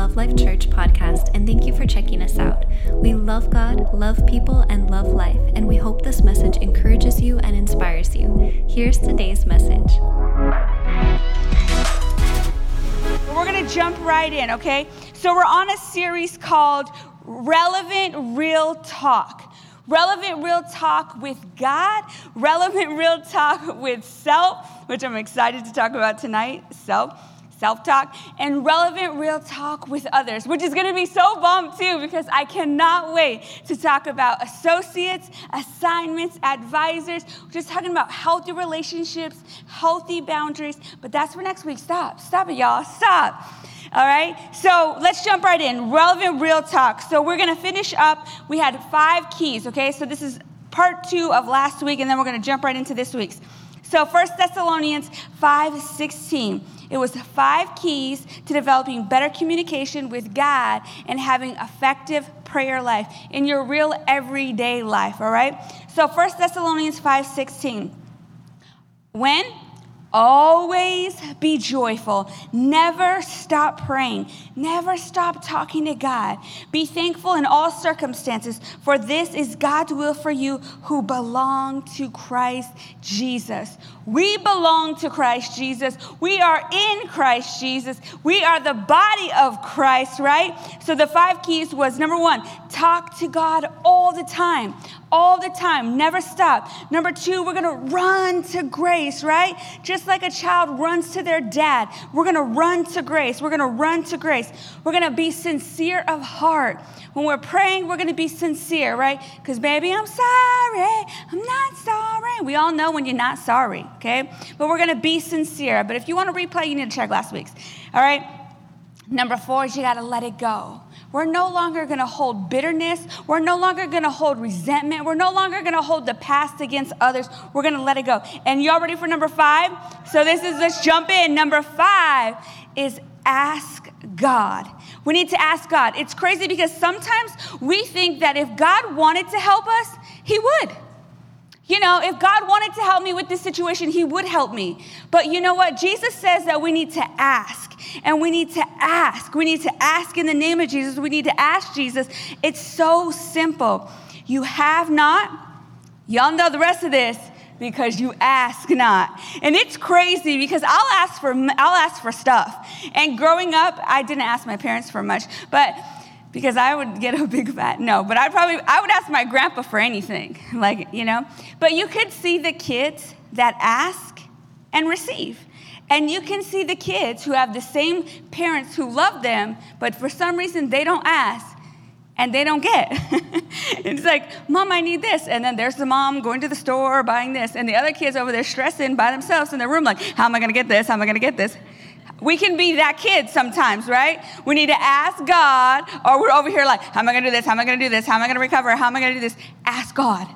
Love Life Church podcast, and thank you for checking us out. We love God, love people, and love life, and we hope this message encourages you and inspires you. Here's today's message. We're going to jump right in, okay? So, we're on a series called Relevant Real Talk. Relevant real talk with God, relevant real talk with self, which I'm excited to talk about tonight. Self self talk, and relevant real talk with others, which is gonna be so bomb too, because I cannot wait to talk about associates, assignments, advisors. We're just talking about healthy relationships, healthy boundaries, but that's for next week. Stop, stop it, y'all, stop. All right, so let's jump right in. Relevant real talk. So we're gonna finish up. We had five keys, okay? So this is part two of last week, and then we're gonna jump right into this week's. So First Thessalonians 5 16. It was five keys to developing better communication with God and having effective prayer life in your real everyday life, all right? So 1 Thessalonians 5:16. When Always be joyful. Never stop praying. Never stop talking to God. Be thankful in all circumstances, for this is God's will for you who belong to Christ Jesus. We belong to Christ Jesus. We are in Christ Jesus. We are the body of Christ, right? So the five keys was number one, talk to God all the time all the time, never stop. Number two, we're gonna run to grace, right? Just like a child runs to their dad, we're gonna run to grace. We're gonna run to grace. We're gonna be sincere of heart. When we're praying, we're gonna be sincere, right? Because, baby, I'm sorry, I'm not sorry. We all know when you're not sorry, okay? But we're gonna be sincere. But if you wanna replay, you need to check last week's, all right? Number four is you gotta let it go. We're no longer going to hold bitterness. We're no longer going to hold resentment. We're no longer going to hold the past against others. We're going to let it go. And y'all ready for number five? So this is, let's jump in. Number five is ask God. We need to ask God. It's crazy because sometimes we think that if God wanted to help us, He would. You know, if God wanted to help me with this situation, He would help me. But you know what? Jesus says that we need to ask. And we need to ask. We need to ask in the name of Jesus. We need to ask Jesus. It's so simple. You have not, y'all know the rest of this because you ask not. And it's crazy because I'll ask for I'll ask for stuff. And growing up, I didn't ask my parents for much, but because I would get a big fat no. But I probably I would ask my grandpa for anything, like you know. But you could see the kids that ask and receive. And you can see the kids who have the same parents who love them, but for some reason they don't ask and they don't get. it's like, Mom, I need this. And then there's the mom going to the store buying this, and the other kids over there stressing by themselves in their room, like, How am I gonna get this? How am I gonna get this? We can be that kid sometimes, right? We need to ask God, or we're over here like, how am I gonna do this? How am I gonna do this? How am I gonna recover? How am I gonna do this? Ask God.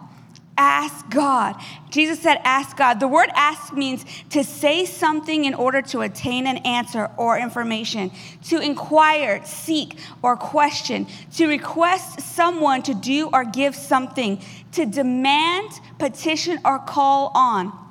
Ask God. Jesus said, ask God. The word ask means to say something in order to attain an answer or information, to inquire, seek, or question, to request someone to do or give something, to demand, petition, or call on.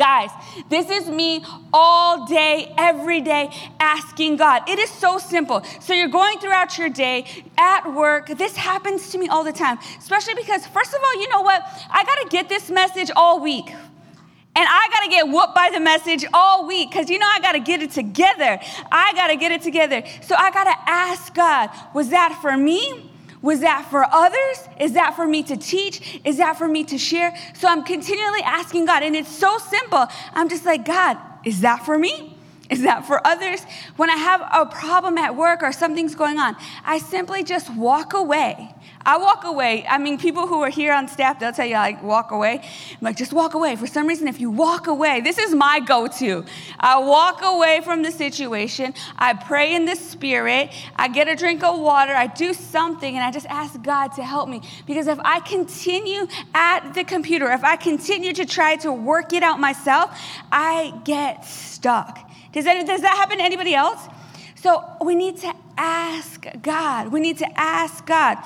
Guys, this is me all day, every day, asking God. It is so simple. So you're going throughout your day at work. This happens to me all the time, especially because, first of all, you know what? I got to get this message all week. And I got to get whooped by the message all week because you know I got to get it together. I got to get it together. So I got to ask God, was that for me? Was that for others? Is that for me to teach? Is that for me to share? So I'm continually asking God, and it's so simple. I'm just like, God, is that for me? Is that for others? When I have a problem at work or something's going on, I simply just walk away I walk away. I mean, people who are here on staff, they'll tell you, like, walk away. I'm like, just walk away. For some reason, if you walk away, this is my go to. I walk away from the situation. I pray in the spirit. I get a drink of water. I do something, and I just ask God to help me. Because if I continue at the computer, if I continue to try to work it out myself, I get stuck. Does that, does that happen to anybody else? So we need to ask God. We need to ask God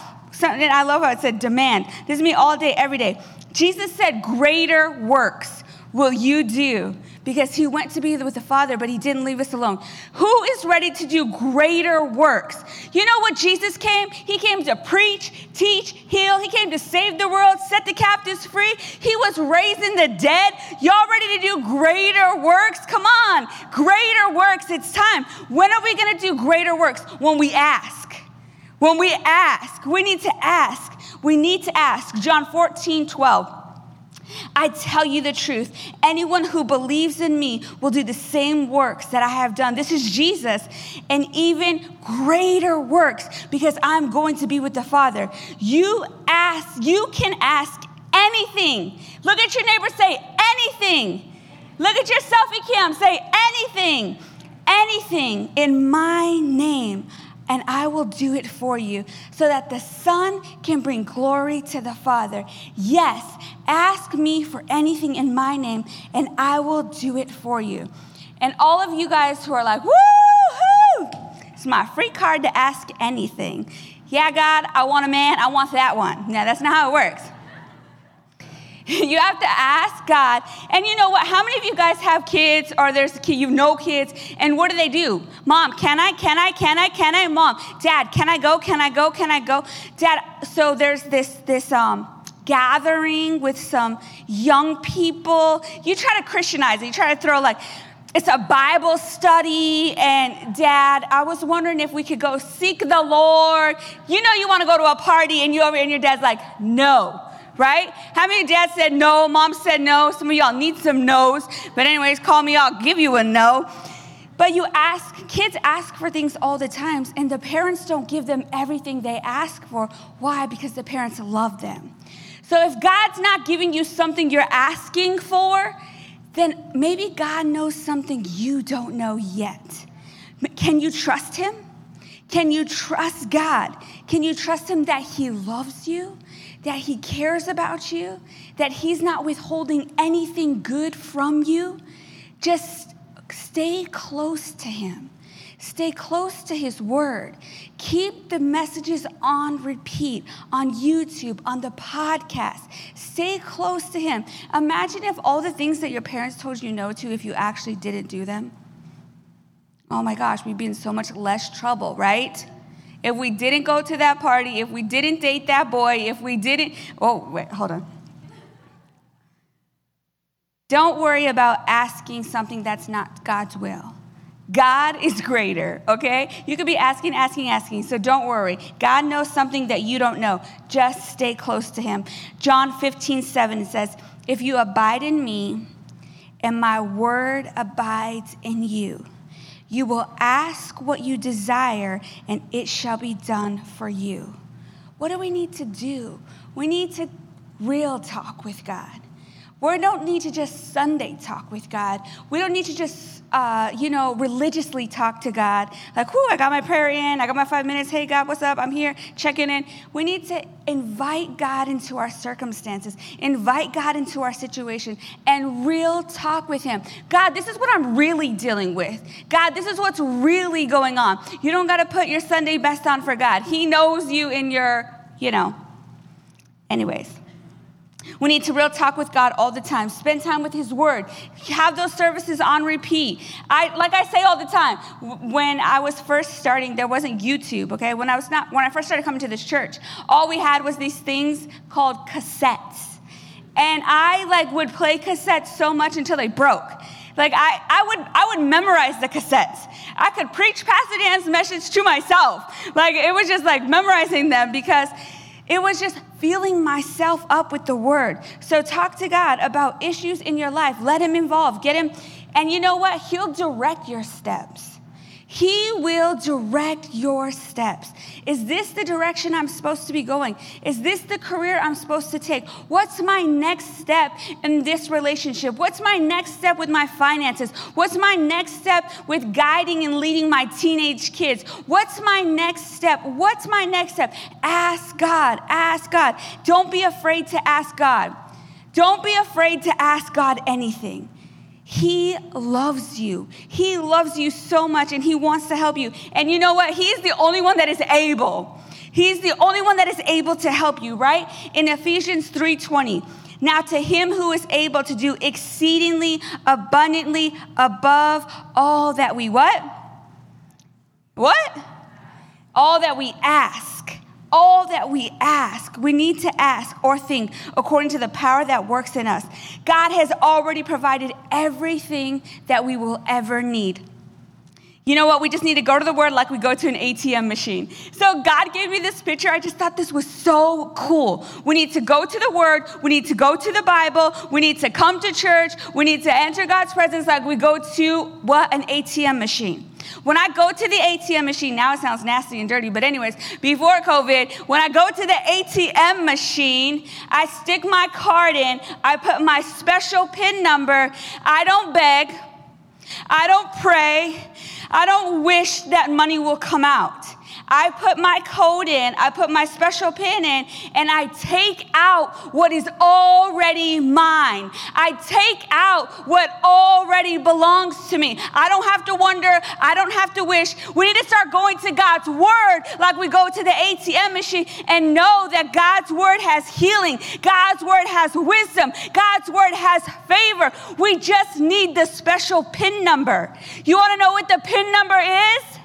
and I love how it said demand. This is me all day, every day. Jesus said, Greater works will you do because he went to be with the Father, but he didn't leave us alone. Who is ready to do greater works? You know what Jesus came? He came to preach, teach, heal. He came to save the world, set the captives free. He was raising the dead. Y'all ready to do greater works? Come on, greater works. It's time. When are we going to do greater works? When we ask. When we ask, we need to ask. We need to ask. John 14, 12. I tell you the truth. Anyone who believes in me will do the same works that I have done. This is Jesus, and even greater works because I'm going to be with the Father. You ask, you can ask anything. Look at your neighbor, say anything. Look at your selfie cam, say anything. Anything in my name and I will do it for you so that the Son can bring glory to the Father. Yes, ask me for anything in my name, and I will do it for you. And all of you guys who are like, woohoo, it's my free card to ask anything. Yeah, God, I want a man, I want that one. Now, that's not how it works. You have to ask God. And you know what? How many of you guys have kids or there's kid, you know kids and what do they do? Mom, can I? Can I? Can I? Can I? Mom, Dad, can I go? Can I go? Can I go? Dad, so there's this this um gathering with some young people. You try to Christianize it. You try to throw like it's a Bible study. And dad, I was wondering if we could go seek the Lord. You know, you want to go to a party and you over and your dad's like, no right? How many dads said no? Mom said no. Some of y'all need some no's. But, anyways, call me, I'll give you a no. But you ask, kids ask for things all the times, and the parents don't give them everything they ask for. Why? Because the parents love them. So if God's not giving you something you're asking for, then maybe God knows something you don't know yet. Can you trust Him? Can you trust God? Can you trust Him that He loves you? That He cares about you, that He's not withholding anything good from you, just stay close to Him. Stay close to His Word. Keep the messages on repeat on YouTube, on the podcast. Stay close to Him. Imagine if all the things that your parents told you no to, if you actually didn't do them. Oh my gosh, we'd be in so much less trouble, right? If we didn't go to that party, if we didn't date that boy, if we didn't, oh, wait, hold on. Don't worry about asking something that's not God's will. God is greater, okay? You could be asking, asking, asking, so don't worry. God knows something that you don't know. Just stay close to Him. John 15, 7 says, If you abide in me and my word abides in you, you will ask what you desire, and it shall be done for you. What do we need to do? We need to real talk with God. We don't need to just Sunday talk with God. We don't need to just, uh, you know, religiously talk to God. Like, whoo, I got my prayer in. I got my five minutes. Hey, God, what's up? I'm here checking in. We need to invite God into our circumstances, invite God into our situation, and real talk with Him. God, this is what I'm really dealing with. God, this is what's really going on. You don't got to put your Sunday best on for God. He knows you in your, you know. Anyways. We need to real talk with God all the time. Spend time with His Word. Have those services on repeat. I, like I say all the time, when I was first starting, there wasn't YouTube. Okay, when I was not, when I first started coming to this church, all we had was these things called cassettes, and I like would play cassettes so much until they broke. Like I, I would, I would memorize the cassettes. I could preach Pastor Dan's message to myself. Like it was just like memorizing them because it was just filling myself up with the word. So talk to God about issues in your life. Let him involve. Get him and you know what? He'll direct your steps. He will direct your steps. Is this the direction I'm supposed to be going? Is this the career I'm supposed to take? What's my next step in this relationship? What's my next step with my finances? What's my next step with guiding and leading my teenage kids? What's my next step? What's my next step? Ask God. Ask God. Don't be afraid to ask God. Don't be afraid to ask God anything. He loves you. He loves you so much and He wants to help you. And you know what? He's the only one that is able. He's the only one that is able to help you, right? In Ephesians 3:20, Now, to him who is able to do exceedingly abundantly above all that we what? What? All that we ask. All that we ask, we need to ask or think according to the power that works in us. God has already provided everything that we will ever need. You know what? We just need to go to the word like we go to an ATM machine. So God gave me this picture. I just thought this was so cool. We need to go to the word. We need to go to the Bible. We need to come to church. We need to enter God's presence like we go to what? An ATM machine. When I go to the ATM machine, now it sounds nasty and dirty, but anyways, before COVID, when I go to the ATM machine, I stick my card in, I put my special PIN number. I don't beg, I don't pray. I don't wish that money will come out. I put my code in, I put my special pin in, and I take out what is already mine. I take out what already belongs to me. I don't have to wonder, I don't have to wish. We need to start going to God's word like we go to the ATM machine and know that God's word has healing, God's word has wisdom, God's word has favor. We just need the special pin number. You want to know what the pin number is?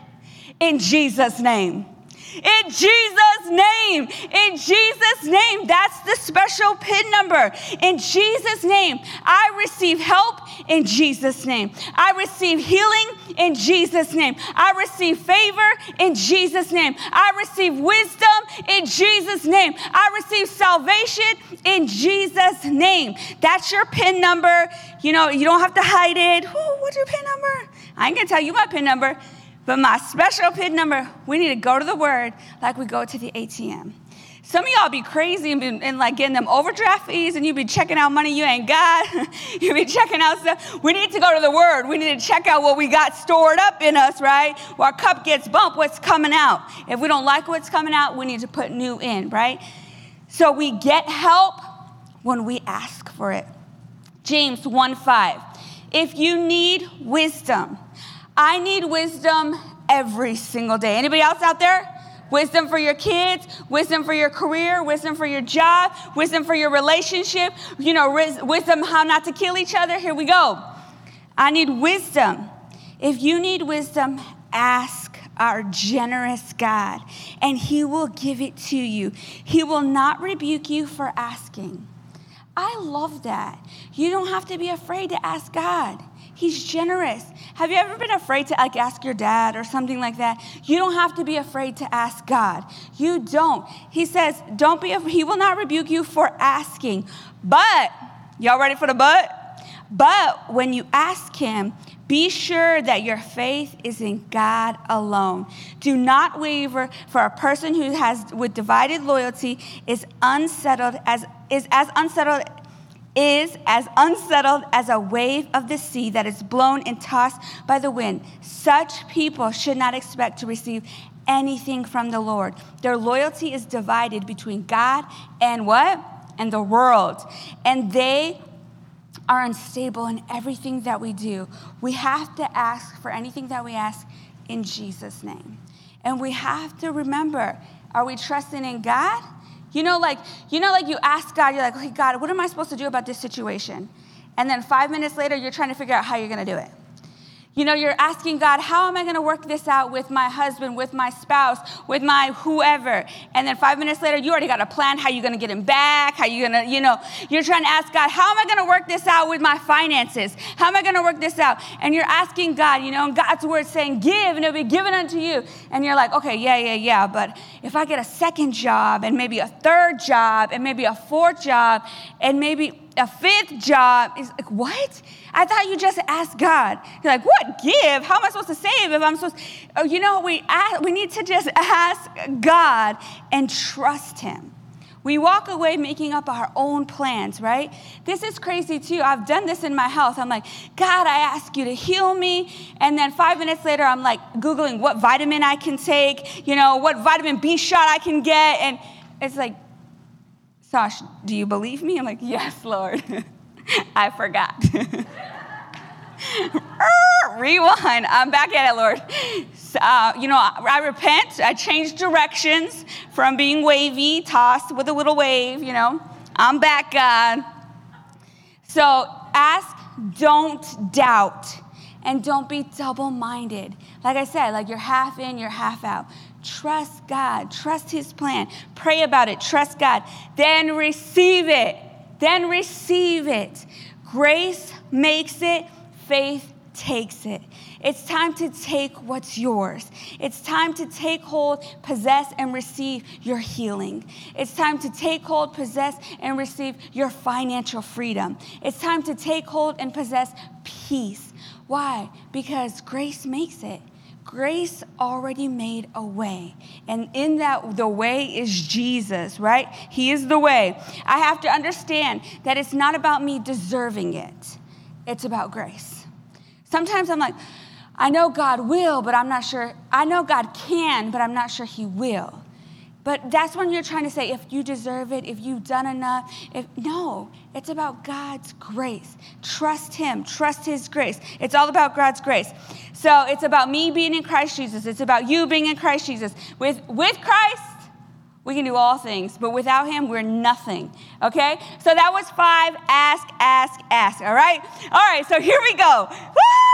In Jesus' name. In Jesus' name. In Jesus' name. That's the special PIN number. In Jesus' name. I receive help in Jesus' name. I receive healing in Jesus' name. I receive favor in Jesus' name. I receive wisdom in Jesus' name. I receive salvation in Jesus' name. That's your PIN number. You know, you don't have to hide it. Ooh, what's your PIN number? I ain't gonna tell you my PIN number. But my special PIN number, we need to go to the word like we go to the ATM. Some of y'all be crazy and, be, and like getting them overdraft fees, and you be checking out money you ain't got. you be checking out stuff. We need to go to the Word. We need to check out what we got stored up in us, right? Where our cup gets bumped, what's coming out. If we don't like what's coming out, we need to put new in, right? So we get help when we ask for it. James 1 5. If you need wisdom, I need wisdom every single day. Anybody else out there? Wisdom for your kids, wisdom for your career, wisdom for your job, wisdom for your relationship, you know, wisdom how not to kill each other. Here we go. I need wisdom. If you need wisdom, ask our generous God, and He will give it to you. He will not rebuke you for asking. I love that. You don't have to be afraid to ask God. He's generous. Have you ever been afraid to like ask your dad or something like that? You don't have to be afraid to ask God. You don't. He says, "Don't be he will not rebuke you for asking." But y'all ready for the but? But when you ask him, be sure that your faith is in God alone. Do not waver, for a person who has with divided loyalty is unsettled as is as unsettled is as unsettled as a wave of the sea that is blown and tossed by the wind. Such people should not expect to receive anything from the Lord. Their loyalty is divided between God and what? And the world. And they are unstable in everything that we do. We have to ask for anything that we ask in Jesus' name. And we have to remember are we trusting in God? You know, like, you know, like you ask God, you're like, okay, God, what am I supposed to do about this situation? And then five minutes later, you're trying to figure out how you're gonna do it. You know, you're asking God, how am I going to work this out with my husband, with my spouse, with my whoever? And then five minutes later, you already got a plan how you're going to get him back, how you're going to, you know, you're trying to ask God, how am I going to work this out with my finances? How am I going to work this out? And you're asking God, you know, and God's word saying, give, and it'll be given unto you. And you're like, okay, yeah, yeah, yeah, but if I get a second job, and maybe a third job, and maybe a fourth job, and maybe a fifth job is like, what? I thought you just asked God. You're like, what? Give? How am I supposed to save if I'm supposed Oh, you know, we, ask, we need to just ask God and trust Him. We walk away making up our own plans, right? This is crazy too. I've done this in my health. I'm like, God, I ask you to heal me. And then five minutes later, I'm like Googling what vitamin I can take, you know, what vitamin B shot I can get. And it's like, Sash, do you believe me? I'm like, Yes, Lord. I forgot. Rewind. I'm back at it, Lord. Uh, you know, I repent. I change directions from being wavy, tossed with a little wave, you know. I'm back, God. So ask, don't doubt, and don't be double minded. Like I said, like you're half in, you're half out. Trust God, trust His plan. Pray about it, trust God. Then receive it. Then receive it. Grace makes it, faith takes it. It's time to take what's yours. It's time to take hold, possess, and receive your healing. It's time to take hold, possess, and receive your financial freedom. It's time to take hold and possess peace. Why? Because grace makes it. Grace already made a way. And in that, the way is Jesus, right? He is the way. I have to understand that it's not about me deserving it, it's about grace. Sometimes I'm like, I know God will, but I'm not sure. I know God can, but I'm not sure He will. But that's when you're trying to say if you deserve it, if you've done enough. If no, it's about God's grace. Trust Him. Trust His grace. It's all about God's grace. So it's about me being in Christ Jesus. It's about you being in Christ Jesus. With with Christ, we can do all things, but without Him, we're nothing. Okay? So that was five. Ask, ask, ask. All right. All right. So here we go. Woo!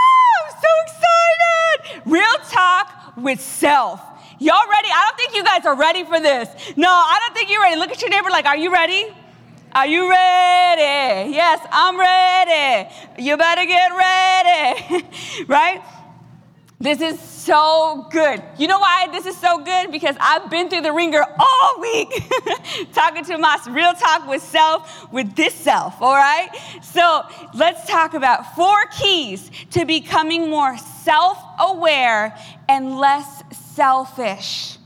so excited. Real talk with self. Y'all ready? I don't think you guys are ready for this. No, I don't think you're ready. Look at your neighbor like, are you ready? Are you ready? Yes, I'm ready. You better get ready. right? This is so good. You know why this is so good? Because I've been through the ringer all week talking to my real talk with self, with this self, all right? So let's talk about four keys to becoming more self aware and less selfish.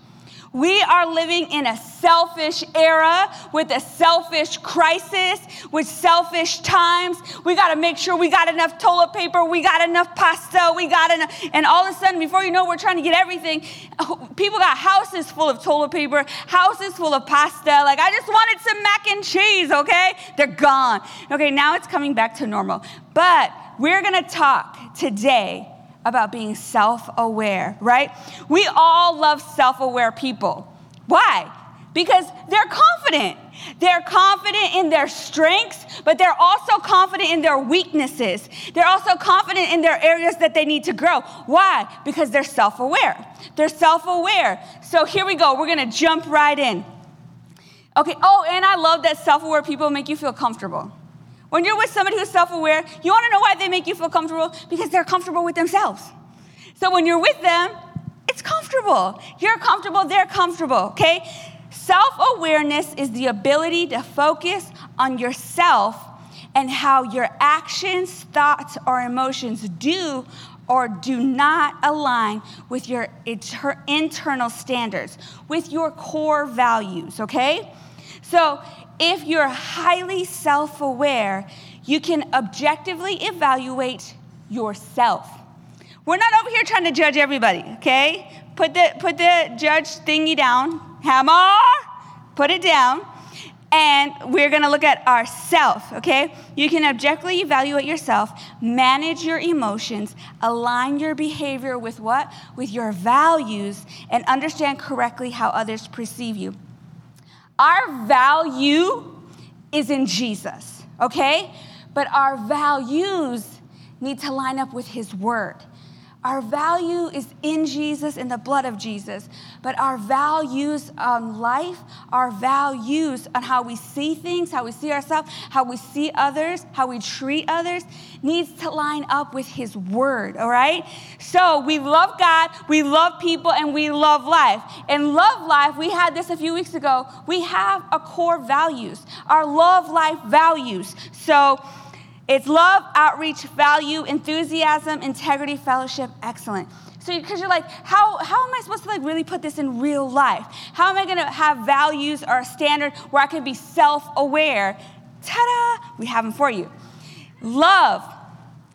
We are living in a selfish era with a selfish crisis, with selfish times. We got to make sure we got enough toilet paper, we got enough pasta, we got enough. And all of a sudden, before you know, we're trying to get everything. People got houses full of toilet paper, houses full of pasta. Like, I just wanted some mac and cheese, okay? They're gone. Okay, now it's coming back to normal. But we're going to talk today about being self aware, right? We all love self aware people. Why? Because they're confident. They're confident in their strengths, but they're also confident in their weaknesses. They're also confident in their areas that they need to grow. Why? Because they're self aware. They're self aware. So here we go. We're going to jump right in. Okay, oh, and I love that self aware people make you feel comfortable. When you're with somebody who's self aware, you want to know why they make you feel comfortable? Because they're comfortable with themselves. So when you're with them, it's comfortable. You're comfortable, they're comfortable, okay? Self awareness is the ability to focus on yourself and how your actions, thoughts, or emotions do or do not align with your internal standards, with your core values, okay? So if you're highly self aware, you can objectively evaluate yourself. We're not over here trying to judge everybody, okay? Put the, put the judge thingy down. Hammer, put it down. And we're gonna look at ourself, okay? You can objectively evaluate yourself, manage your emotions, align your behavior with what? With your values, and understand correctly how others perceive you. Our value is in Jesus, okay? But our values need to line up with His Word. Our value is in Jesus, in the blood of Jesus. But our values on life, our values on how we see things, how we see ourselves, how we see others, how we treat others, needs to line up with His Word, all right? So we love God, we love people, and we love life. And love life, we had this a few weeks ago, we have a core values, our love life values. So, it's love, outreach, value, enthusiasm, integrity, fellowship, excellent. So, because you're like, how, how am I supposed to like really put this in real life? How am I gonna have values or a standard where I can be self-aware? Ta-da! We have them for you. Love.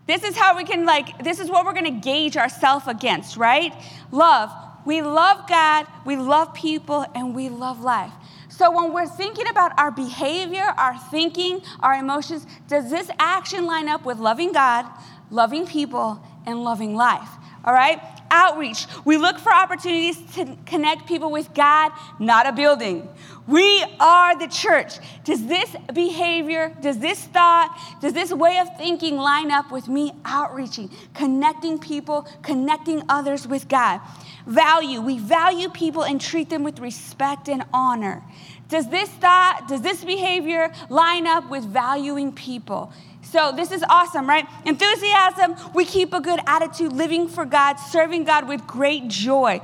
This is how we can like, this is what we're gonna gauge ourselves against, right? Love. We love God, we love people, and we love life. So when we're thinking about our behavior, our thinking, our emotions, does this action line up with loving God, loving people, and loving life? All right? Outreach. We look for opportunities to connect people with God, not a building. We are the church. Does this behavior, does this thought, does this way of thinking line up with me outreaching, connecting people, connecting others with God? Value. We value people and treat them with respect and honor. Does this thought, does this behavior line up with valuing people? So this is awesome, right? Enthusiasm, we keep a good attitude, living for God, serving God with great joy.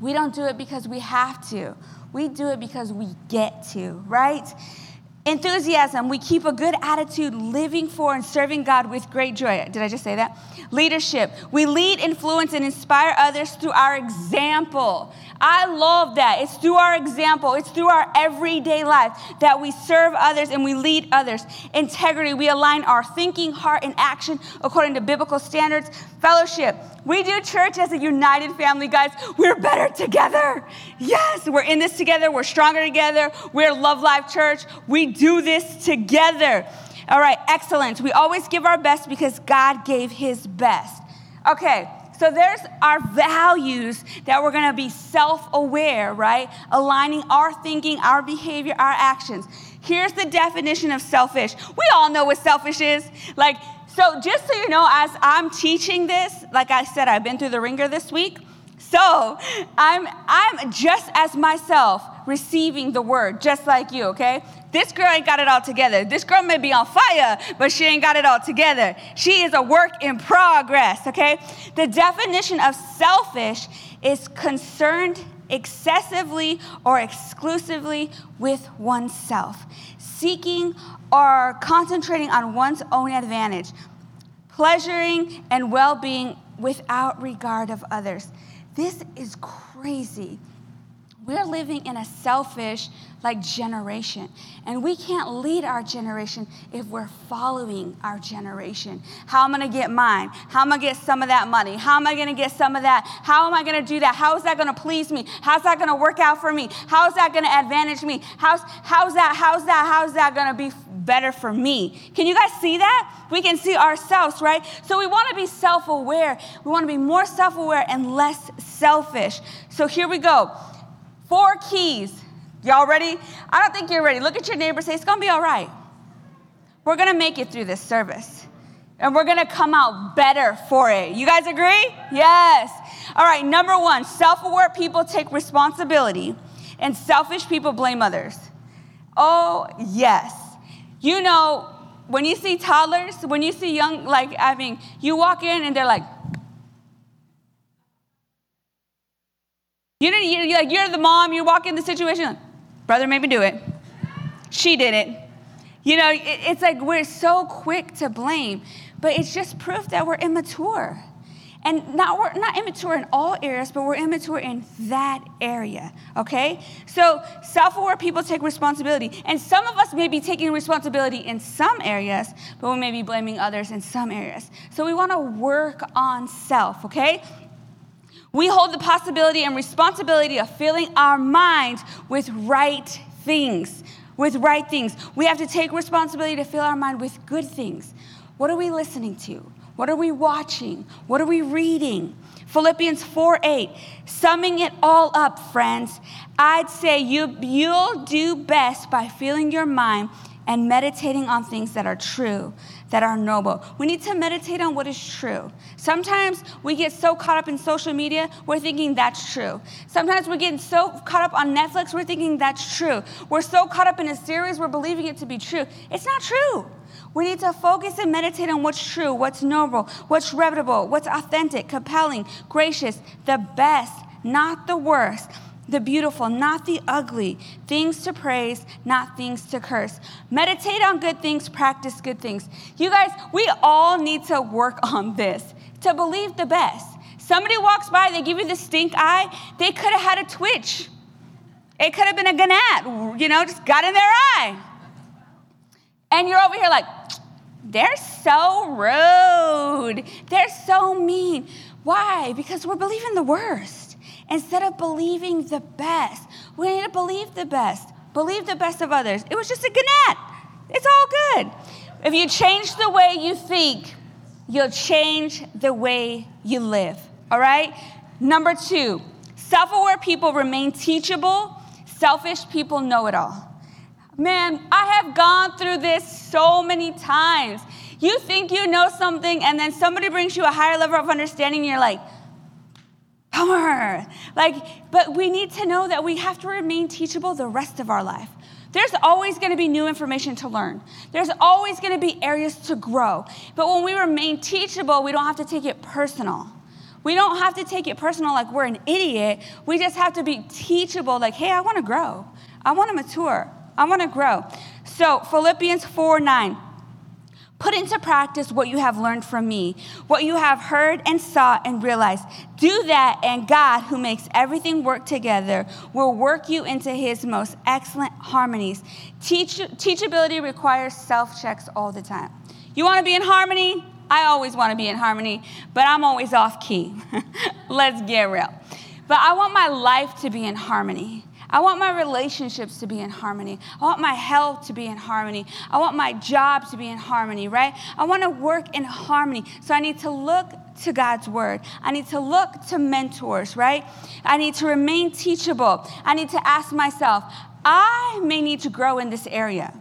We don't do it because we have to. We do it because we get to, right? Enthusiasm, we keep a good attitude, living for and serving God with great joy. Did I just say that? Leadership, we lead, influence, and inspire others through our example. I love that. It's through our example, it's through our everyday life that we serve others and we lead others. Integrity, we align our thinking, heart, and action according to biblical standards. Fellowship, we do church as a united family, guys. We're better together. Yes, we're in this together. We're stronger together. We're Love Life Church. We do this together. All right, excellent. We always give our best because God gave his best. Okay, so there's our values that we're gonna be self aware, right? Aligning our thinking, our behavior, our actions. Here's the definition of selfish. We all know what selfish is. Like, so just so you know, as I'm teaching this, like I said, I've been through the ringer this week. So I'm, I'm just as myself receiving the word, just like you, okay? This girl ain't got it all together. This girl may be on fire, but she ain't got it all together. She is a work in progress, okay? The definition of selfish is concerned excessively or exclusively with oneself, seeking or concentrating on one's own advantage, pleasuring and well being without regard of others. This is crazy. We're living in a selfish like generation. And we can't lead our generation if we're following our generation. How am I going to get mine? How am I going to get some of that money? How am I going to get some of that? How am I going to do that? How is that going to please me? How's that going to work out for me? How is that going to advantage me? How's, how's that, how's that, how's that going to be better for me? Can you guys see that? We can see ourselves, right? So we want to be self aware. We want to be more self aware and less selfish. So here we go. Four keys Y'all ready? I don't think you're ready. Look at your neighbor say, It's gonna be all right. We're gonna make it through this service. And we're gonna come out better for it. You guys agree? Yes. All right, number one self aware people take responsibility, and selfish people blame others. Oh, yes. You know, when you see toddlers, when you see young, like, I mean, you walk in and they're like, you know, you're, like, you're the mom, you walk in the situation, like, Brother made me do it. She did it. You know, it's like we're so quick to blame, but it's just proof that we're immature. And not we're not immature in all areas, but we're immature in that area. Okay? So self-aware people take responsibility. And some of us may be taking responsibility in some areas, but we may be blaming others in some areas. So we want to work on self, okay? We hold the possibility and responsibility of filling our minds with right things. With right things. We have to take responsibility to fill our mind with good things. What are we listening to? What are we watching? What are we reading? Philippians 4 8. Summing it all up, friends, I'd say you, you'll do best by filling your mind and meditating on things that are true, that are noble. We need to meditate on what is true. Sometimes we get so caught up in social media, we're thinking that's true. Sometimes we're getting so caught up on Netflix, we're thinking that's true. We're so caught up in a series, we're believing it to be true. It's not true. We need to focus and meditate on what's true, what's noble, what's reputable, what's authentic, compelling, gracious, the best, not the worst the beautiful, not the ugly, things to praise, not things to curse. Meditate on good things, practice good things. You guys, we all need to work on this to believe the best. Somebody walks by, they give you the stink eye, they could have had a twitch. It could have been a gnat, you know, just got in their eye. And you're over here like, they're so rude. They're so mean. Why? Because we're believing the worst instead of believing the best. We need to believe the best, believe the best of others. It was just a gnat. It's all good. If you change the way you think, you'll change the way you live. All right? Number two, self aware people remain teachable, selfish people know it all. Man, I have gone through this so many times. You think you know something, and then somebody brings you a higher level of understanding, and you're like, Bummer. Like, but we need to know that we have to remain teachable the rest of our life. There's always going to be new information to learn. There's always going to be areas to grow. But when we remain teachable, we don't have to take it personal. We don't have to take it personal like we're an idiot. We just have to be teachable, like, hey, I want to grow. I want to mature. I want to grow. So, Philippians 4 9. Put into practice what you have learned from me, what you have heard and saw and realized. Do that, and God, who makes everything work together, will work you into his most excellent harmonies. Teach, teachability requires self checks all the time. You want to be in harmony? I always want to be in harmony, but I'm always off key. Let's get real. But I want my life to be in harmony. I want my relationships to be in harmony. I want my health to be in harmony. I want my job to be in harmony, right? I want to work in harmony. So I need to look to God's word. I need to look to mentors, right? I need to remain teachable. I need to ask myself, I may need to grow in this area.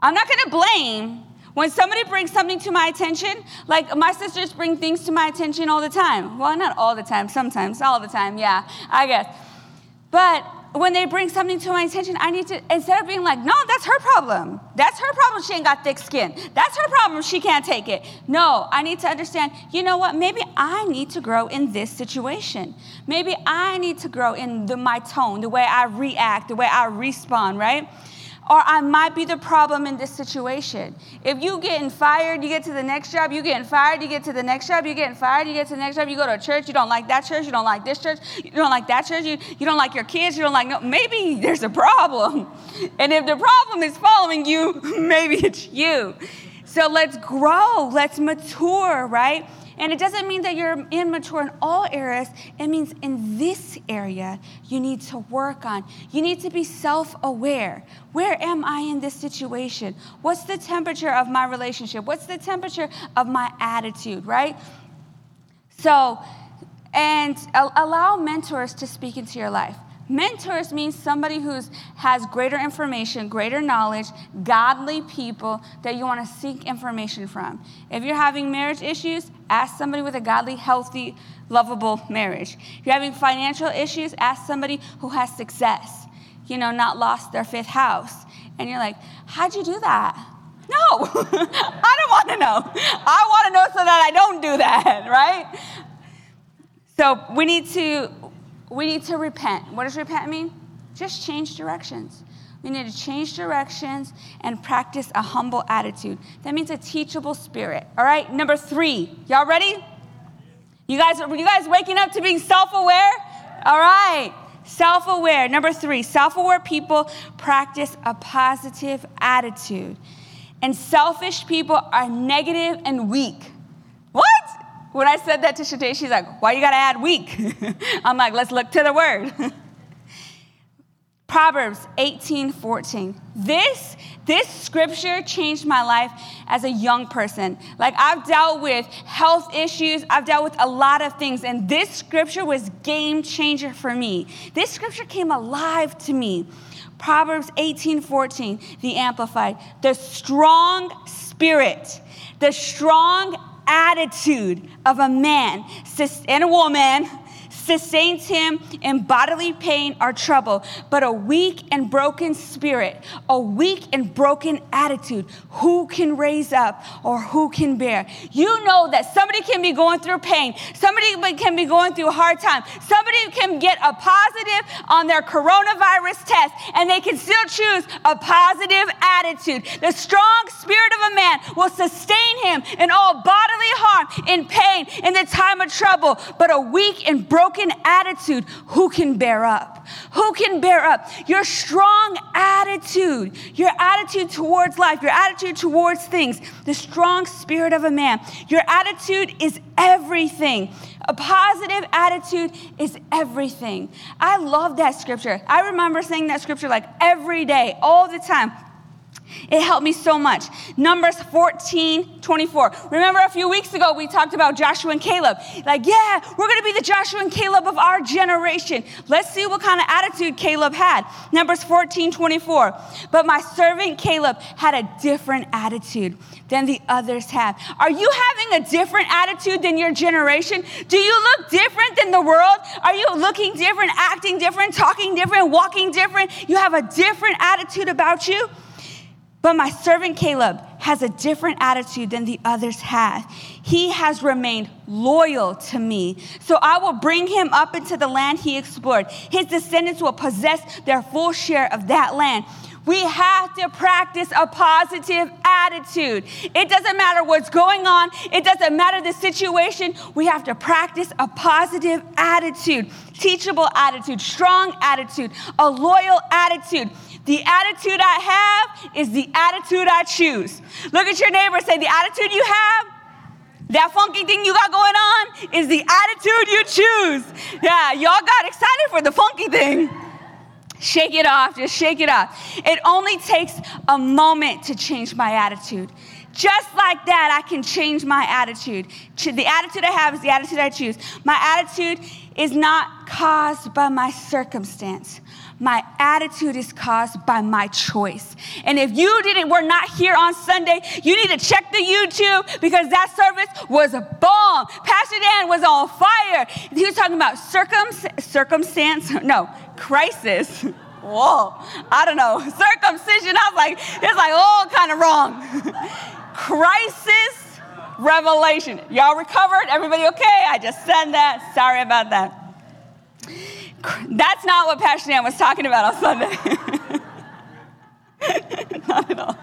I'm not going to blame when somebody brings something to my attention, like my sisters bring things to my attention all the time. Well, not all the time, sometimes, all the time, yeah, I guess. But when they bring something to my attention, I need to, instead of being like, no, that's her problem. That's her problem. She ain't got thick skin. That's her problem. She can't take it. No, I need to understand, you know what? Maybe I need to grow in this situation. Maybe I need to grow in the, my tone, the way I react, the way I respond, right? Or I might be the problem in this situation. If you getting fired, you get to the next job, you getting fired, you get to the next job, you getting fired, you get to the next job, you go to a church, you don't like that church, you don't like this church, you don't like that church, you, you don't like your kids, you don't like, no, maybe there's a problem. And if the problem is following you, maybe it's you. So let's grow, let's mature, right? And it doesn't mean that you're immature in all areas. It means in this area, you need to work on. You need to be self aware. Where am I in this situation? What's the temperature of my relationship? What's the temperature of my attitude, right? So, and allow mentors to speak into your life. Mentors means somebody who has greater information, greater knowledge, godly people that you want to seek information from. If you're having marriage issues, ask somebody with a godly, healthy, lovable marriage. If you're having financial issues, ask somebody who has success, you know, not lost their fifth house. And you're like, how'd you do that? No, I don't want to know. I want to know so that I don't do that, right? So we need to we need to repent. What does repent mean? Just change directions. We need to change directions and practice a humble attitude. That means a teachable spirit. All right, number three. Y'all ready? You guys, are you guys waking up to being self-aware? All right. Self-aware. Number three, self-aware people practice a positive attitude. And selfish people are negative and weak. What? When I said that to Shade, she's like, why you gotta add weak? I'm like, let's look to the word. Proverbs 18, 14. This, this scripture changed my life as a young person. Like I've dealt with health issues, I've dealt with a lot of things, and this scripture was game changer for me. This scripture came alive to me. Proverbs 18, 14, the Amplified. The strong spirit, the strong attitude of a man and a woman sustains him in bodily pain or trouble, but a weak and broken spirit, a weak and broken attitude, who can raise up or who can bear? You know that somebody can be going through pain, somebody can be going through a hard time, somebody can get a positive on their coronavirus test, and they can still choose a positive attitude. The strong spirit of a man will sustain him in all bodily harm, in pain, in the time of trouble, but a weak and broken broken attitude, who can bear up? Who can bear up? Your strong attitude, your attitude towards life, your attitude towards things, the strong spirit of a man. Your attitude is everything. A positive attitude is everything. I love that scripture. I remember saying that scripture like every day, all the time. It helped me so much. Numbers 14, 24. Remember a few weeks ago we talked about Joshua and Caleb. Like, yeah, we're going to be the Joshua and Caleb of our generation. Let's see what kind of attitude Caleb had. Numbers 14, 24. But my servant Caleb had a different attitude than the others have. Are you having a different attitude than your generation? Do you look different than the world? Are you looking different, acting different, talking different, walking different? You have a different attitude about you? But my servant Caleb has a different attitude than the others have. He has remained loyal to me. So I will bring him up into the land he explored. His descendants will possess their full share of that land. We have to practice a positive attitude. It doesn't matter what's going on, it doesn't matter the situation. We have to practice a positive attitude, teachable attitude, strong attitude, a loyal attitude. The attitude I have is the attitude I choose. Look at your neighbor say, The attitude you have, that funky thing you got going on, is the attitude you choose. Yeah, y'all got excited for the funky thing. Shake it off, just shake it off. It only takes a moment to change my attitude. Just like that, I can change my attitude. The attitude I have is the attitude I choose. My attitude is not caused by my circumstance. My attitude is caused by my choice. And if you didn't, we're not here on Sunday, you need to check the YouTube because that service was a bomb. Pastor Dan was on fire. He was talking about circum, circumstance, no, crisis. Whoa, I don't know. Circumcision, I was like, it's like all kind of wrong. crisis, revelation. Y'all recovered? Everybody okay? I just said that. Sorry about that. That's not what Pastor Dan was talking about on Sunday. not at all.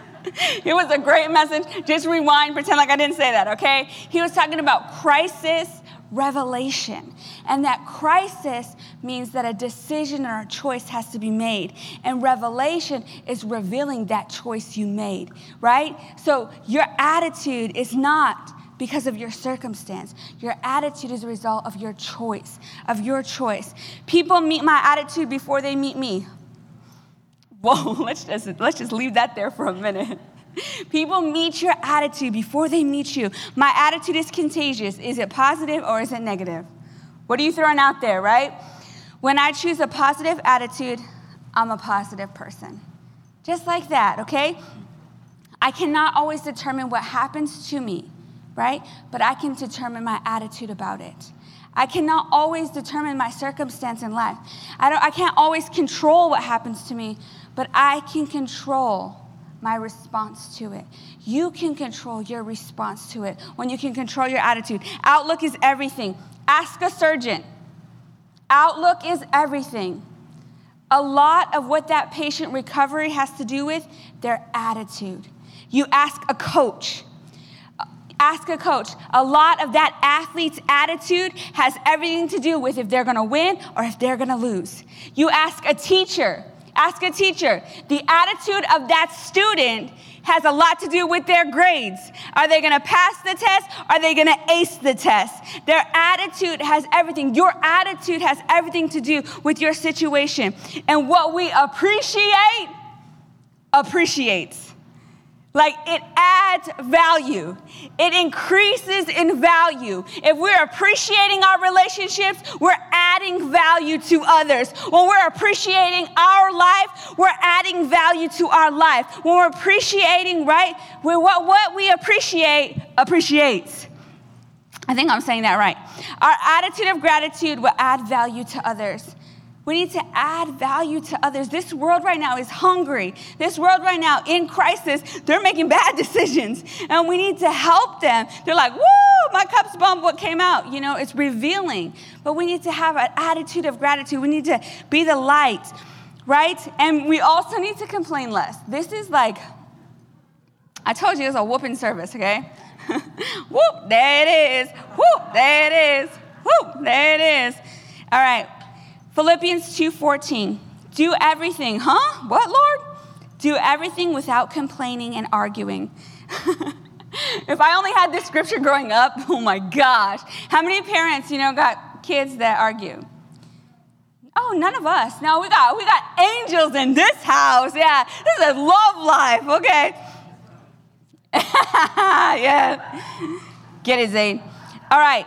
It was a great message. Just rewind, pretend like I didn't say that, okay? He was talking about crisis revelation. And that crisis means that a decision or a choice has to be made. And revelation is revealing that choice you made, right? So your attitude is not because of your circumstance. Your attitude is a result of your choice, of your choice. People meet my attitude before they meet me. Whoa, let's just, let's just leave that there for a minute. People meet your attitude before they meet you. My attitude is contagious. Is it positive or is it negative? What are you throwing out there, right? When I choose a positive attitude, I'm a positive person. Just like that, okay? I cannot always determine what happens to me right? But I can determine my attitude about it. I cannot always determine my circumstance in life. I, don't, I can't always control what happens to me, but I can control my response to it. You can control your response to it when you can control your attitude. Outlook is everything. Ask a surgeon. Outlook is everything. A lot of what that patient recovery has to do with their attitude. You ask a coach. Ask a coach. A lot of that athlete's attitude has everything to do with if they're gonna win or if they're gonna lose. You ask a teacher. Ask a teacher. The attitude of that student has a lot to do with their grades. Are they gonna pass the test? Are they gonna ace the test? Their attitude has everything. Your attitude has everything to do with your situation. And what we appreciate appreciates. Like it adds value. It increases in value. If we're appreciating our relationships, we're adding value to others. When we're appreciating our life, we're adding value to our life. When we're appreciating, right? What, what we appreciate appreciates. I think I'm saying that right. Our attitude of gratitude will add value to others. We need to add value to others. This world right now is hungry. This world right now in crisis, they're making bad decisions. And we need to help them. They're like, woo, my cup's bump, what came out? You know, it's revealing. But we need to have an attitude of gratitude. We need to be the light, right? And we also need to complain less. This is like, I told you it's a whooping service, okay? Whoop, there it is. Whoop, there it is. Whoop, there it is. All right, Philippians 2:14. Do everything, huh? What, Lord? Do everything without complaining and arguing. if I only had this scripture growing up, oh my gosh. How many parents, you know, got kids that argue? Oh, none of us. No, we got we got angels in this house. Yeah, this is a love life. Okay. yeah. Get it, Zane. All right.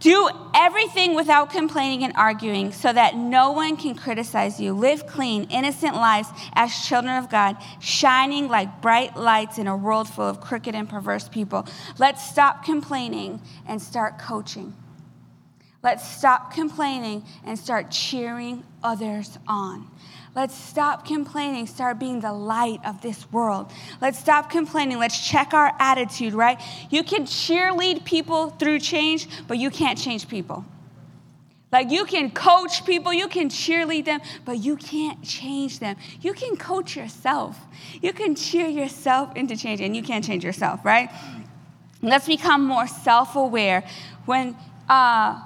Do everything without complaining and arguing so that no one can criticize you. Live clean, innocent lives as children of God, shining like bright lights in a world full of crooked and perverse people. Let's stop complaining and start coaching. Let's stop complaining and start cheering others on. Let's stop complaining, start being the light of this world. Let's stop complaining. Let's check our attitude, right? You can cheerlead people through change, but you can't change people. Like you can coach people, you can cheerlead them, but you can't change them. You can coach yourself. You can cheer yourself into change, and you can't change yourself, right? Let's become more self aware. When, uh,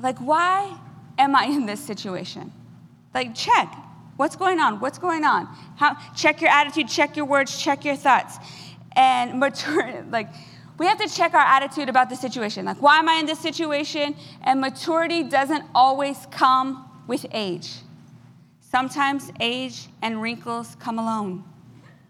like, why am I in this situation? Like, check. What's going on? What's going on? How, check your attitude, check your words, check your thoughts. And mature, like, we have to check our attitude about the situation. Like, why am I in this situation? And maturity doesn't always come with age. Sometimes age and wrinkles come alone.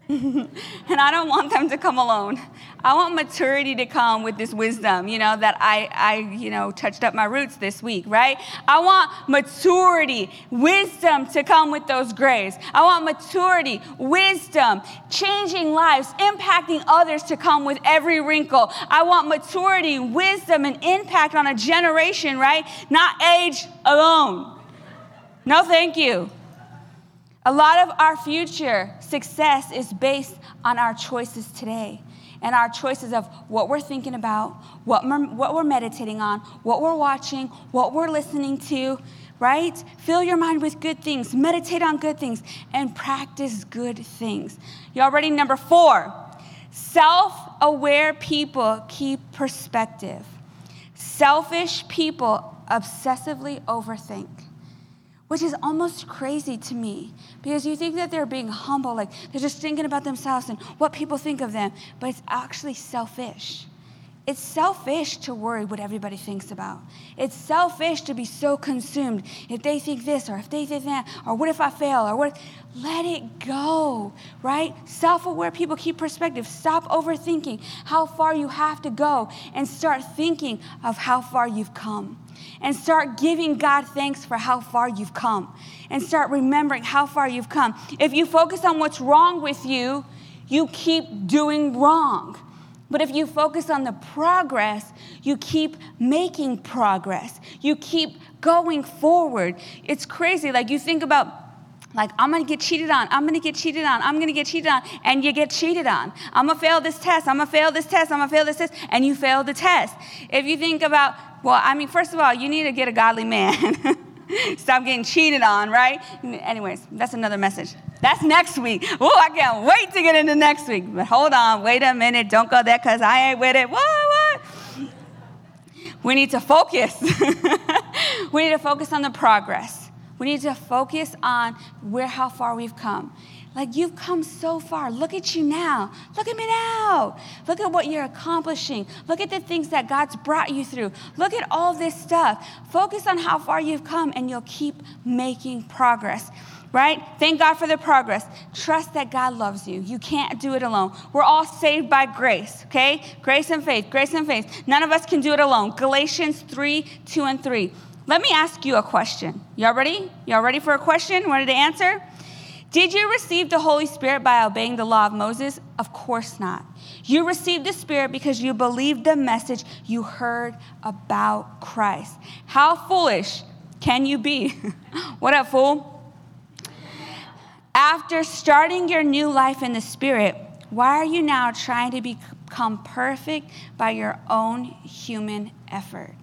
and I don't want them to come alone. I want maturity to come with this wisdom, you know, that I, I, you know, touched up my roots this week, right? I want maturity, wisdom to come with those grays. I want maturity, wisdom, changing lives, impacting others to come with every wrinkle. I want maturity, wisdom, and impact on a generation, right? Not age alone. No, thank you. A lot of our future success is based on our choices today and our choices of what we're thinking about, what we're, what we're meditating on, what we're watching, what we're listening to, right? Fill your mind with good things, meditate on good things, and practice good things. Y'all ready? Number four self aware people keep perspective. Selfish people obsessively overthink which is almost crazy to me because you think that they're being humble, like they're just thinking about themselves and what people think of them, but it's actually selfish. It's selfish to worry what everybody thinks about. It's selfish to be so consumed if they think this or if they think that or what if I fail or what. Let it go, right? Self aware people keep perspective. Stop overthinking how far you have to go and start thinking of how far you've come and start giving God thanks for how far you've come and start remembering how far you've come. If you focus on what's wrong with you, you keep doing wrong. But if you focus on the progress, you keep making progress. You keep going forward. It's crazy. Like you think about like, I'm gonna get cheated on, I'm gonna get cheated on, I'm gonna get cheated on, and you get cheated on. I'm gonna fail this test, I'm gonna fail this test, I'm gonna fail this test, and you fail the test. If you think about well, I mean, first of all, you need to get a godly man. Stop getting cheated on, right? Anyways, that's another message. That's next week. Oh, I can't wait to get into next week. But hold on, wait a minute. Don't go there because I ain't with it. What? What? We need to focus. we need to focus on the progress. We need to focus on where how far we've come. Like you've come so far. Look at you now. Look at me now. Look at what you're accomplishing. Look at the things that God's brought you through. Look at all this stuff. Focus on how far you've come and you'll keep making progress. Right? Thank God for the progress. Trust that God loves you. You can't do it alone. We're all saved by grace, okay? Grace and faith, grace and faith. None of us can do it alone. Galatians 3 2 and 3. Let me ask you a question. Y'all ready? Y'all ready for a question? Ready to answer? Did you receive the Holy Spirit by obeying the law of Moses? Of course not. You received the Spirit because you believed the message you heard about Christ. How foolish can you be? what up, fool? After starting your new life in the Spirit, why are you now trying to become perfect by your own human effort?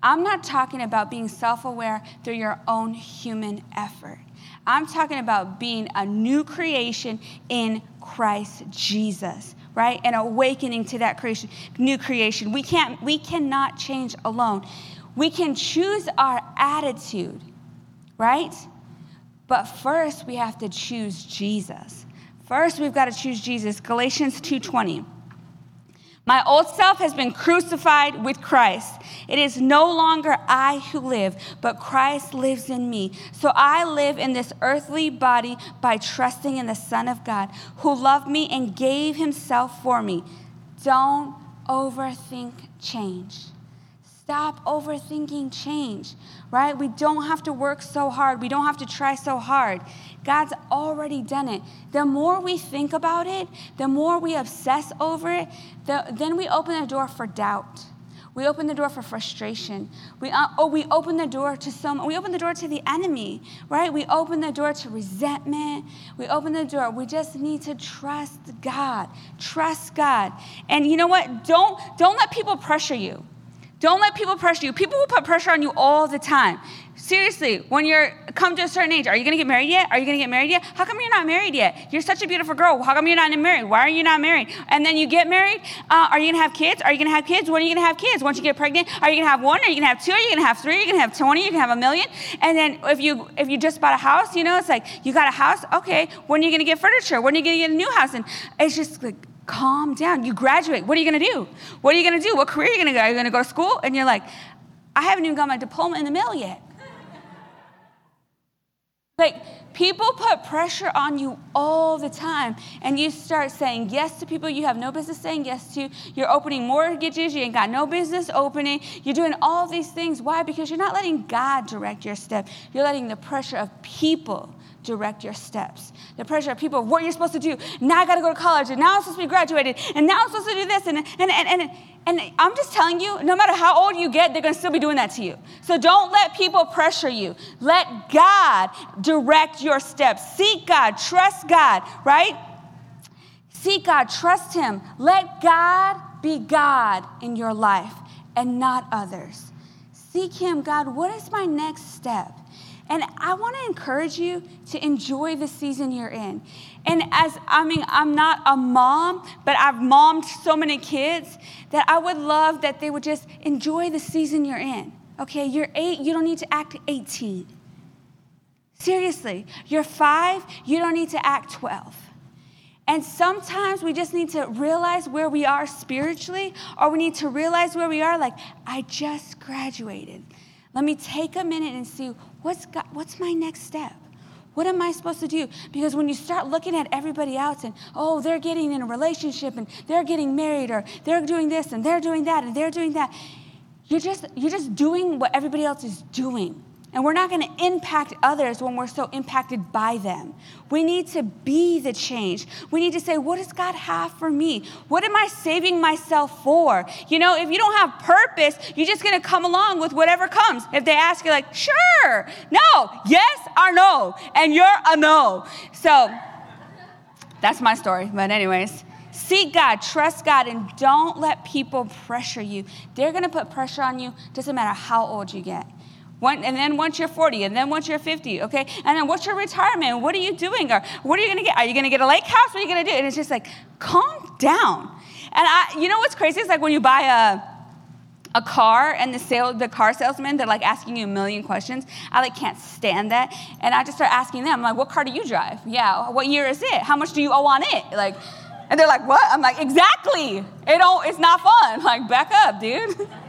I'm not talking about being self aware through your own human effort. I'm talking about being a new creation in Christ Jesus, right? And awakening to that creation, new creation. We can't we cannot change alone. We can choose our attitude, right? But first we have to choose Jesus. First we've got to choose Jesus. Galatians 2:20. My old self has been crucified with Christ. It is no longer I who live, but Christ lives in me. So I live in this earthly body by trusting in the Son of God, who loved me and gave himself for me. Don't overthink change. Stop overthinking change, right? We don't have to work so hard. We don't have to try so hard. God's already done it. The more we think about it, the more we obsess over it, the, then we open the door for doubt. We open the door for frustration. We, uh, oh, we open the door to some, we open the door to the enemy, right? We open the door to resentment. We open the door. We just need to trust God. Trust God. And you know what? Don't, don't let people pressure you. Don't let people pressure you. People will put pressure on you all the time. Seriously, when you're come to a certain age, are you gonna get married yet? Are you gonna get married yet? How come you're not married yet? You're such a beautiful girl. How come you're not married? Why are you not married? And then you get married. Uh, are you gonna have kids? Are you gonna have kids? When are you gonna have kids? Once you get pregnant, are you gonna have one? Are you gonna have two? Are you gonna have three? Are you gonna have twenty? You gonna have a million? And then if you if you just bought a house, you know, it's like you got a house. Okay, when are you gonna get furniture? When are you gonna get a new house? And it's just like calm down. You graduate. What are you going to do? What are you going to do? What career are you going to go? Are you going to go to school? And you're like, I haven't even got my diploma in the mail yet. Like, people put pressure on you all the time, and you start saying yes to people you have no business saying yes to. You're opening mortgages you ain't got no business opening. You're doing all these things. Why? Because you're not letting God direct your step, you're letting the pressure of people direct your steps. The pressure of people, of what you're supposed to do. Now I got to go to college, and now I'm supposed to be graduated, and now I'm supposed to do this, and, and, and, and, and I'm just telling you, no matter how old you get, they're going to still be doing that to you. So don't let people pressure you. Let God direct your steps. Seek God, trust God, right? Seek God, trust Him. Let God be God in your life and not others. Seek Him, God, what is my next step? And I want to encourage you to enjoy the season you're in. And as I mean, I'm not a mom, but I've mommed so many kids that I would love that they would just enjoy the season you're in. Okay, you're eight, you don't need to act 18. Seriously, you're five, you don't need to act 12. And sometimes we just need to realize where we are spiritually, or we need to realize where we are like, I just graduated. Let me take a minute and see what's, God, what's my next step? What am I supposed to do? Because when you start looking at everybody else and, oh, they're getting in a relationship and they're getting married or they're doing this and they're doing that and they're doing that, you're just, you're just doing what everybody else is doing. And we're not going to impact others when we're so impacted by them. We need to be the change. We need to say, what does God have for me? What am I saving myself for? You know, if you don't have purpose, you're just going to come along with whatever comes. If they ask you, like, sure, no, yes or no, and you're a no. So that's my story. But, anyways, seek God, trust God, and don't let people pressure you. They're to put pressure on you, doesn't matter how old you get. One, and then once you're 40, and then once you're 50, okay? And then what's your retirement? What are you doing? Or what are you gonna get? Are you gonna get a lake house? What are you gonna do? And it's just like, calm down. And I, you know what's crazy? It's like when you buy a, a car and the sale the car salesman they're like asking you a million questions i like can't stand that and i just start asking them I'm like what car do you drive yeah what year is it how much do you owe on it like and they're like what i'm like exactly it don't it's not fun like back up dude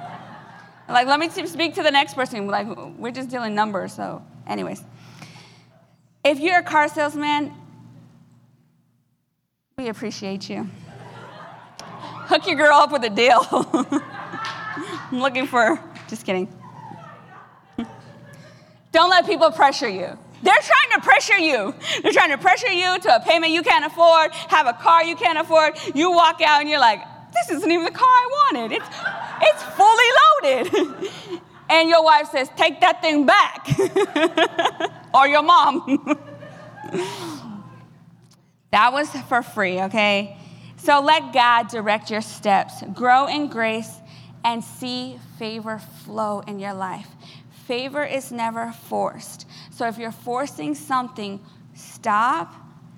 Like, let me speak to the next person. Like, we're just dealing numbers. So, anyways, if you're a car salesman, we appreciate you. Hook your girl up with a deal. I'm looking for, just kidding. Don't let people pressure you. They're trying to pressure you. They're trying to pressure you to a payment you can't afford, have a car you can't afford. You walk out and you're like, this isn't even the car I wanted. It's, it's fully loaded. And your wife says, take that thing back. or your mom. that was for free, okay? So let God direct your steps. Grow in grace and see favor flow in your life. Favor is never forced. So if you're forcing something, stop,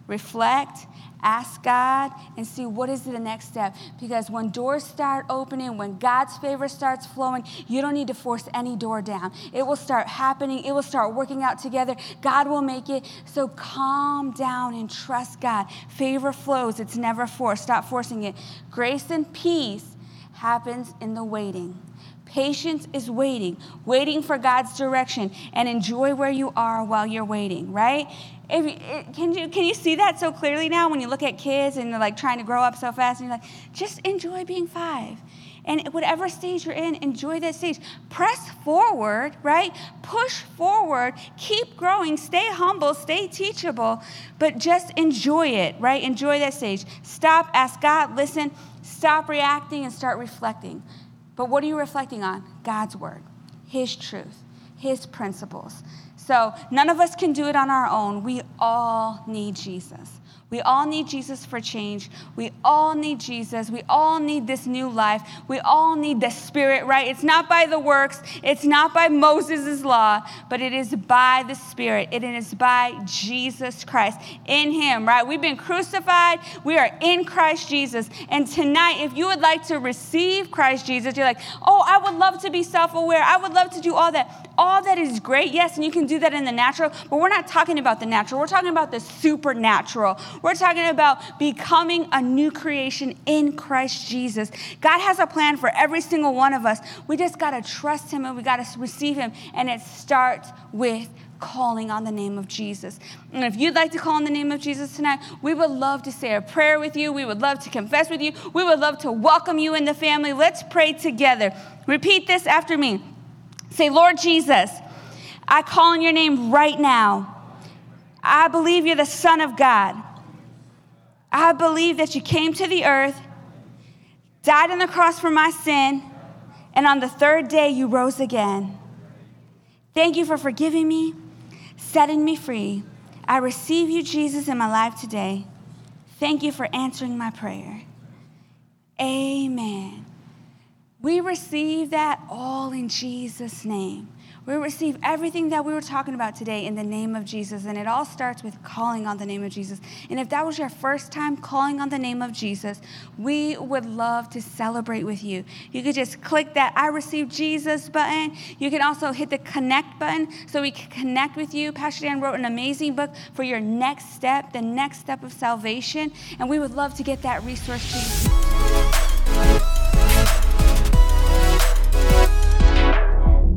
reflect, Ask God and see what is the next step. Because when doors start opening, when God's favor starts flowing, you don't need to force any door down. It will start happening, it will start working out together. God will make it. So calm down and trust God. Favor flows, it's never forced. Stop forcing it. Grace and peace happens in the waiting. Patience is waiting, waiting for God's direction, and enjoy where you are while you're waiting, right? If, can, you, can you see that so clearly now when you look at kids and they're like trying to grow up so fast and you're like, just enjoy being five. And whatever stage you're in, enjoy that stage. Press forward, right? Push forward. Keep growing. Stay humble. Stay teachable. But just enjoy it, right? Enjoy that stage. Stop, ask God, listen, stop reacting and start reflecting. But what are you reflecting on? God's word, His truth, His principles. So none of us can do it on our own. We all need Jesus. We all need Jesus for change. We all need Jesus. We all need this new life. We all need the Spirit, right? It's not by the works, it's not by Moses' law, but it is by the Spirit. It is by Jesus Christ. In Him, right? We've been crucified. We are in Christ Jesus. And tonight, if you would like to receive Christ Jesus, you're like, oh, I would love to be self aware. I would love to do all that. All that is great, yes, and you can do that in the natural, but we're not talking about the natural. We're talking about the supernatural. We're talking about becoming a new creation in Christ Jesus. God has a plan for every single one of us. We just got to trust Him and we got to receive Him, and it starts with calling on the name of Jesus. And if you'd like to call on the name of Jesus tonight, we would love to say a prayer with you. We would love to confess with you. We would love to welcome you in the family. Let's pray together. Repeat this after me. Say, Lord Jesus, I call on your name right now. I believe you're the Son of God. I believe that you came to the earth, died on the cross for my sin, and on the third day you rose again. Thank you for forgiving me, setting me free. I receive you, Jesus, in my life today. Thank you for answering my prayer. Amen. We receive that all in Jesus' name. We receive everything that we were talking about today in the name of Jesus. And it all starts with calling on the name of Jesus. And if that was your first time calling on the name of Jesus, we would love to celebrate with you. You could just click that I received Jesus button. You can also hit the connect button so we can connect with you. Pastor Dan wrote an amazing book for your next step, the next step of salvation. And we would love to get that resource to you.